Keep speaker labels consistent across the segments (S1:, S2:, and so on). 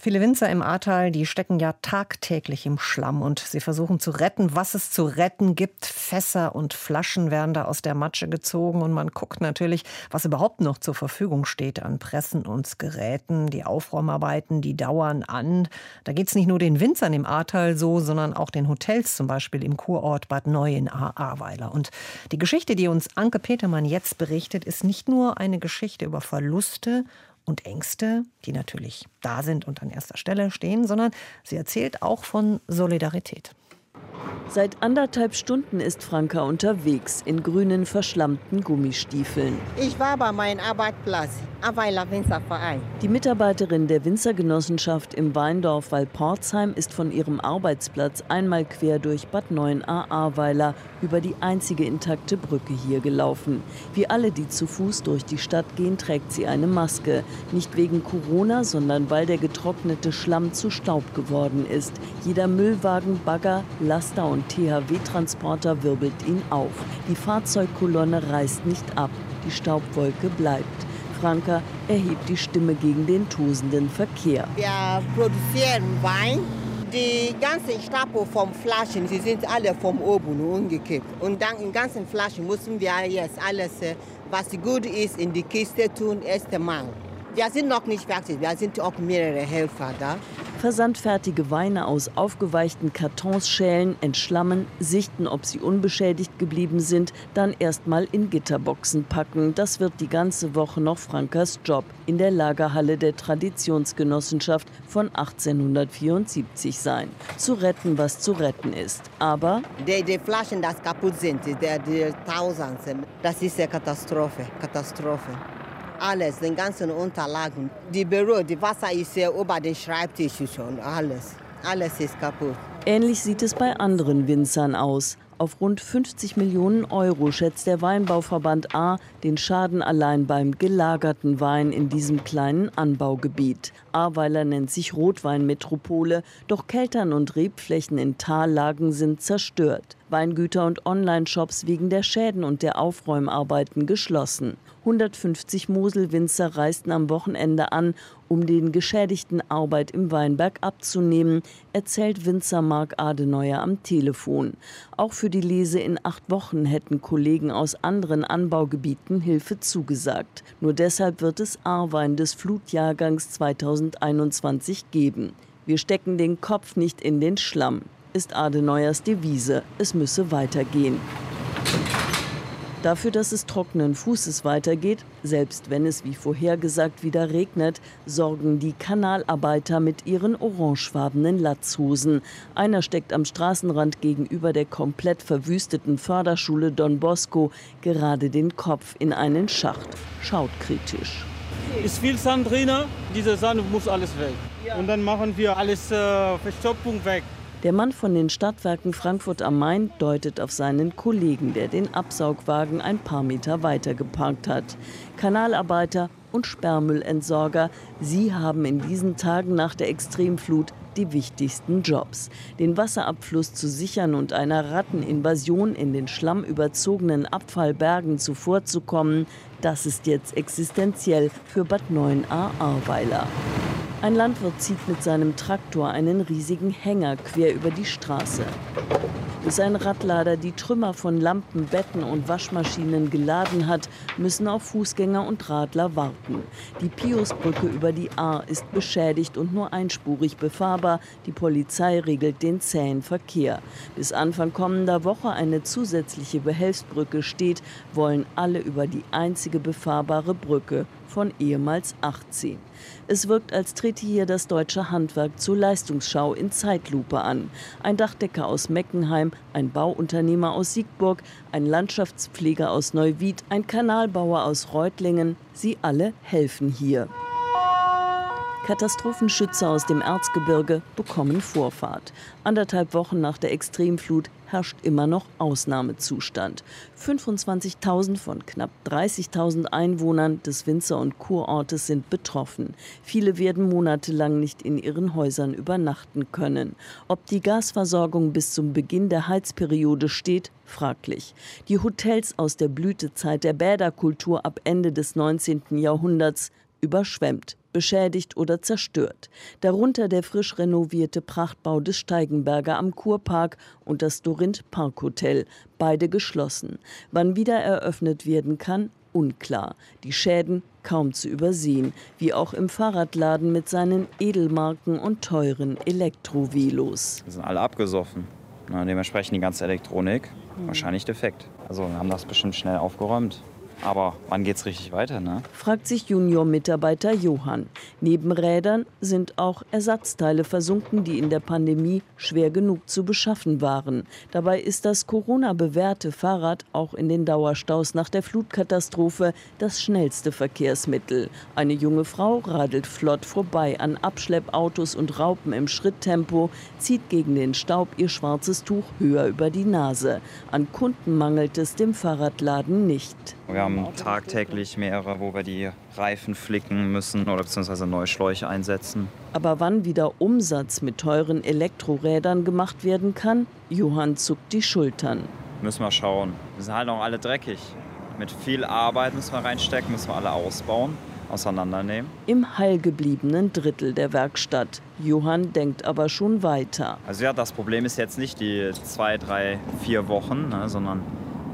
S1: Viele Winzer im Ahrtal, die stecken ja tagtäglich im Schlamm und sie versuchen zu retten, was es zu retten gibt. Fässer und Flaschen werden da aus der Matsche gezogen und man guckt natürlich, was überhaupt noch zur Verfügung steht an Pressen und Geräten. Die Aufräumarbeiten, die dauern an. Da geht es nicht nur den Winzern im Ahrtal so, sondern auch den Hotels, zum Beispiel im Kurort Bad Neu in Ahrweiler. Und die Geschichte, die uns Anke Petermann jetzt berichtet, ist nicht nur eine Geschichte über Verluste und Ängste, die natürlich da sind und an erster Stelle stehen, sondern sie erzählt auch von Solidarität.
S2: Seit anderthalb Stunden ist Franka unterwegs in grünen, verschlammten Gummistiefeln.
S3: Ich war bei meinem Arbeitsplatz, Aweiler Winzerverein.
S2: Die Mitarbeiterin der Winzergenossenschaft im Weindorf Walporzheim ist von ihrem Arbeitsplatz einmal quer durch Bad 9a Ahrweiler über die einzige intakte Brücke hier gelaufen. Wie alle, die zu Fuß durch die Stadt gehen, trägt sie eine Maske. Nicht wegen Corona, sondern weil der getrocknete Schlamm zu Staub geworden ist. Jeder Müllwagen, Bagger, Laster und und THW-Transporter wirbelt ihn auf. Die Fahrzeugkolonne reißt nicht ab, die Staubwolke bleibt. Franka erhebt die Stimme gegen den tosenden Verkehr.
S3: Wir produzieren Wein. Die ganzen Stapel von Flaschen, sie sind alle vom oben umgekippt. Und dann in ganzen Flaschen müssen wir jetzt alles, äh, was gut ist, in die Kiste tun, erst einmal. Wir sind noch nicht fertig, wir sind auch mehrere Helfer da.
S2: Versandfertige Weine aus aufgeweichten Kartons schälen, entschlammen, sichten, ob sie unbeschädigt geblieben sind, dann erstmal in Gitterboxen packen. Das wird die ganze Woche noch Frankas Job in der Lagerhalle der Traditionsgenossenschaft von 1874 sein. Zu retten, was zu retten ist. Aber
S3: die, die Flaschen, die kaputt sind, die, die Tausende, das ist eine Katastrophe. Katastrophe alles, den ganzen Unterlagen. Die Büro, die Wasser ist ja über den Schreibtisch schon, alles. Alles ist kaputt.
S2: Ähnlich sieht es bei anderen Winzern aus. Auf rund 50 Millionen Euro schätzt der Weinbauverband A den Schaden allein beim gelagerten Wein in diesem kleinen Anbaugebiet. Ahrweiler nennt sich Rotweinmetropole, doch Keltern und Rebflächen in Tallagen sind zerstört. Weingüter und Online-Shops wegen der Schäden und der Aufräumarbeiten geschlossen. 150 Moselwinzer reisten am Wochenende an, um den Geschädigten Arbeit im Weinberg abzunehmen, erzählt Winzer Mark Adeneuer am Telefon. Auch für die Lese in acht Wochen hätten Kollegen aus anderen Anbaugebieten Hilfe zugesagt. Nur deshalb wird es Arwein des Flutjahrgangs 2021 geben. Wir stecken den Kopf nicht in den Schlamm, ist Adeneuers Devise. Es müsse weitergehen. Dafür, dass es trockenen Fußes weitergeht, selbst wenn es wie vorhergesagt wieder regnet, sorgen die Kanalarbeiter mit ihren orangefarbenen Latzhosen. Einer steckt am Straßenrand gegenüber der komplett verwüsteten Förderschule Don Bosco gerade den Kopf in einen Schacht. Schaut kritisch.
S4: Ist viel Sand drin, dieser Sand muss alles weg. Und dann machen wir alles äh, Verstopfung weg.
S2: Der Mann von den Stadtwerken Frankfurt am Main deutet auf seinen Kollegen, der den Absaugwagen ein paar Meter weiter geparkt hat. Kanalarbeiter und Sperrmüllentsorger, sie haben in diesen Tagen nach der Extremflut die wichtigsten Jobs. Den Wasserabfluss zu sichern und einer Ratteninvasion in den schlammüberzogenen Abfallbergen zuvorzukommen, das ist jetzt existenziell für Bad 9a Ahrweiler. Ein Landwirt zieht mit seinem Traktor einen riesigen Hänger quer über die Straße. Bis ein Radlader die Trümmer von Lampen, Betten und Waschmaschinen geladen hat, müssen auch Fußgänger und Radler warten. Die Piusbrücke über die Ahr ist beschädigt und nur einspurig befahrbar. Die Polizei regelt den zähen Verkehr. Bis Anfang kommender Woche eine zusätzliche Behelfsbrücke steht, wollen alle über die einzige befahrbare Brücke von ehemals 18. Es wirkt, als trete hier das deutsche Handwerk zur Leistungsschau in Zeitlupe an. Ein Dachdecker aus Meckenheim, ein Bauunternehmer aus Siegburg, ein Landschaftspfleger aus Neuwied, ein Kanalbauer aus Reutlingen, sie alle helfen hier. Katastrophenschützer aus dem Erzgebirge bekommen Vorfahrt. Anderthalb Wochen nach der Extremflut herrscht immer noch Ausnahmezustand. 25.000 von knapp 30.000 Einwohnern des Winzer- und Kurortes sind betroffen. Viele werden monatelang nicht in ihren Häusern übernachten können. Ob die Gasversorgung bis zum Beginn der Heizperiode steht, fraglich. Die Hotels aus der Blütezeit der Bäderkultur ab Ende des 19. Jahrhunderts überschwemmt beschädigt oder zerstört. Darunter der frisch renovierte Prachtbau des Steigenberger am Kurpark und das Dorint Parkhotel, beide geschlossen. Wann wieder eröffnet werden kann, unklar. Die Schäden kaum zu übersehen, wie auch im Fahrradladen mit seinen Edelmarken und teuren Elektrovelos.
S5: Wir sind alle abgesoffen. Na, dementsprechend die ganze Elektronik wahrscheinlich defekt. Also wir haben das bestimmt schnell aufgeräumt. Aber wann geht's richtig weiter, ne?
S2: fragt sich Junior-Mitarbeiter Johann. Neben Rädern sind auch Ersatzteile versunken, die in der Pandemie schwer genug zu beschaffen waren. Dabei ist das Corona-bewährte Fahrrad auch in den Dauerstaus nach der Flutkatastrophe das schnellste Verkehrsmittel. Eine junge Frau radelt flott vorbei an Abschleppautos und Raupen im Schritttempo, zieht gegen den Staub ihr schwarzes Tuch höher über die Nase. An Kunden mangelt es dem Fahrradladen nicht.
S5: Wir haben tagtäglich mehrere, wo wir die Reifen flicken müssen oder beziehungsweise neue Schläuche einsetzen.
S2: Aber wann wieder Umsatz mit teuren Elektrorädern gemacht werden kann, Johann zuckt die Schultern.
S5: Müssen wir schauen. Wir sind halt auch alle dreckig. Mit viel Arbeit müssen wir reinstecken, müssen wir alle ausbauen, auseinandernehmen.
S2: Im heilgebliebenen Drittel der Werkstatt. Johann denkt aber schon weiter.
S5: Also ja, das Problem ist jetzt nicht die zwei, drei, vier Wochen, ne, sondern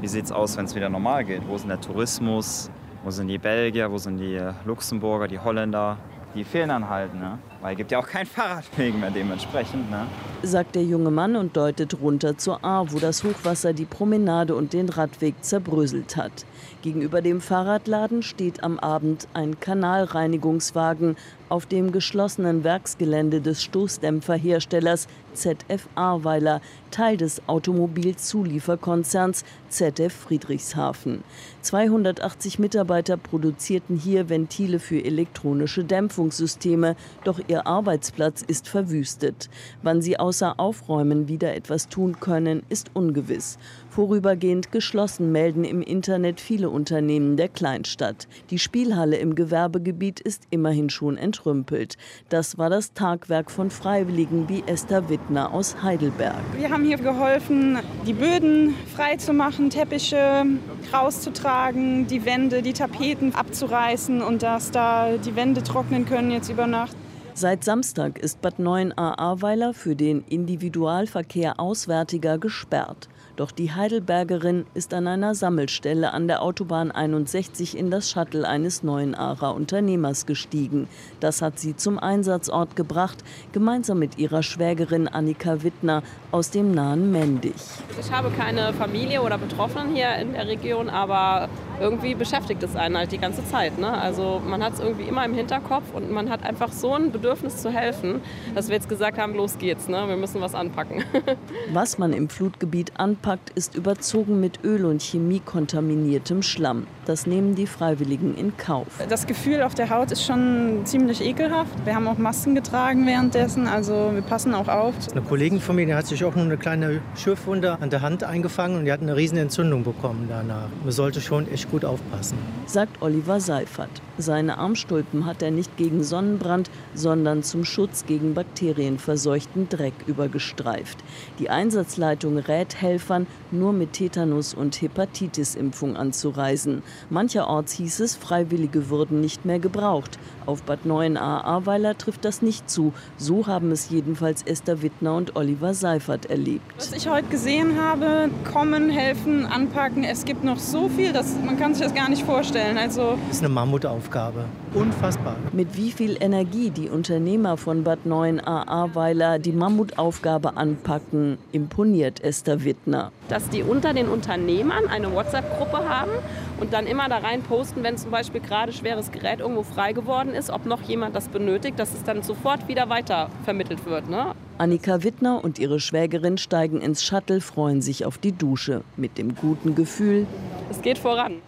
S5: wie sieht es aus, wenn es wieder normal geht? Wo ist der Tourismus? Wo sind die Belgier? Wo sind die Luxemburger, die Holländer? Die fehlen dann halt, ne? Weil es gibt ja auch keinen Fahrradweg mehr dementsprechend, ne?
S2: Sagt der junge Mann und deutet runter zur A, wo das Hochwasser die Promenade und den Radweg zerbröselt hat. Gegenüber dem Fahrradladen steht am Abend ein Kanalreinigungswagen auf dem geschlossenen Werksgelände des Stoßdämpferherstellers ZF Ahrweiler, Teil des Automobilzulieferkonzerns ZF Friedrichshafen. 280 Mitarbeiter produzierten hier Ventile für elektronische Dämpfungssysteme, doch ihr Arbeitsplatz ist verwüstet. Wann sie außer Aufräumen wieder etwas tun können, ist ungewiss. Vorübergehend geschlossen melden im Internet viele Unternehmen der Kleinstadt. Die Spielhalle im Gewerbegebiet ist immerhin schon entrümpelt. Das war das Tagwerk von Freiwilligen wie Esther Wittner aus Heidelberg.
S6: Wir haben hier geholfen, die Böden freizumachen, Teppiche rauszutragen, die Wände, die Tapeten abzureißen und dass da die Wände trocknen können jetzt über Nacht.
S2: Seit Samstag ist Bad 9 Ahrweiler für den Individualverkehr auswärtiger gesperrt. Doch die Heidelbergerin ist an einer Sammelstelle an der Autobahn 61 in das Shuttle eines neuen Arer Unternehmers gestiegen. Das hat sie zum Einsatzort gebracht, gemeinsam mit ihrer Schwägerin Annika Wittner aus dem nahen Mendig.
S7: Ich habe keine Familie oder Betroffenen hier in der Region, aber irgendwie beschäftigt es einen halt die ganze Zeit. Ne? Also man hat es irgendwie immer im Hinterkopf und man hat einfach so ein Bedürfnis zu helfen, dass wir jetzt gesagt haben, los geht's, ne? wir müssen was anpacken.
S2: was man im Flutgebiet anpackt, ist überzogen mit Öl und Chemie kontaminiertem Schlamm. Das nehmen die Freiwilligen in Kauf.
S6: Das Gefühl auf der Haut ist schon ziemlich ekelhaft. Wir haben auch Masken getragen währenddessen, also wir passen auch auf.
S8: Eine Kollegin von mir die hat sich auch nur eine kleine Schürfwunde an der Hand eingefangen und die hat eine riesen Entzündung bekommen danach. Man sollte schon echt gut aufpassen.
S2: Sagt Oliver Seifert. Seine Armstulpen hat er nicht gegen Sonnenbrand, sondern zum Schutz gegen bakterienverseuchten Dreck übergestreift. Die Einsatzleitung rät Helfern, nur mit Tetanus- und Hepatitis-Impfung anzureisen. Mancherorts hieß es, Freiwillige würden nicht mehr gebraucht. Auf Bad 9a Ahrweiler trifft das nicht zu. So haben es jedenfalls Esther Wittner und Oliver Seifert erlebt.
S6: Was ich heute gesehen habe, kommen, helfen, anpacken. Es gibt noch so viel, dass man kann sich das gar nicht vorstellen. Also
S8: das ist eine Mammutaufgabe. Unfassbar.
S2: Mit wie viel Energie die Unternehmer von Bad 9a Ahrweiler die Mammutaufgabe anpacken, imponiert Esther Wittner.
S7: Dass die unter den Unternehmern eine WhatsApp-Gruppe haben und dann immer da rein posten, wenn zum Beispiel gerade schweres Gerät irgendwo frei geworden ist, ob noch jemand das benötigt, dass es dann sofort wieder weiter vermittelt wird. Ne?
S2: Annika Wittner und ihre Schwägerin steigen ins Shuttle, freuen sich auf die Dusche mit dem guten Gefühl,
S7: es geht voran.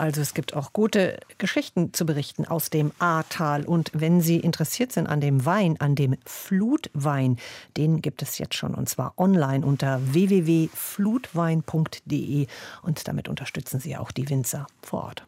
S1: Also es gibt auch gute Geschichten zu berichten aus dem Ahrtal. Und wenn Sie interessiert sind an dem Wein, an dem Flutwein, den gibt es jetzt schon und zwar online unter www.flutwein.de und damit unterstützen Sie auch die Winzer vor Ort.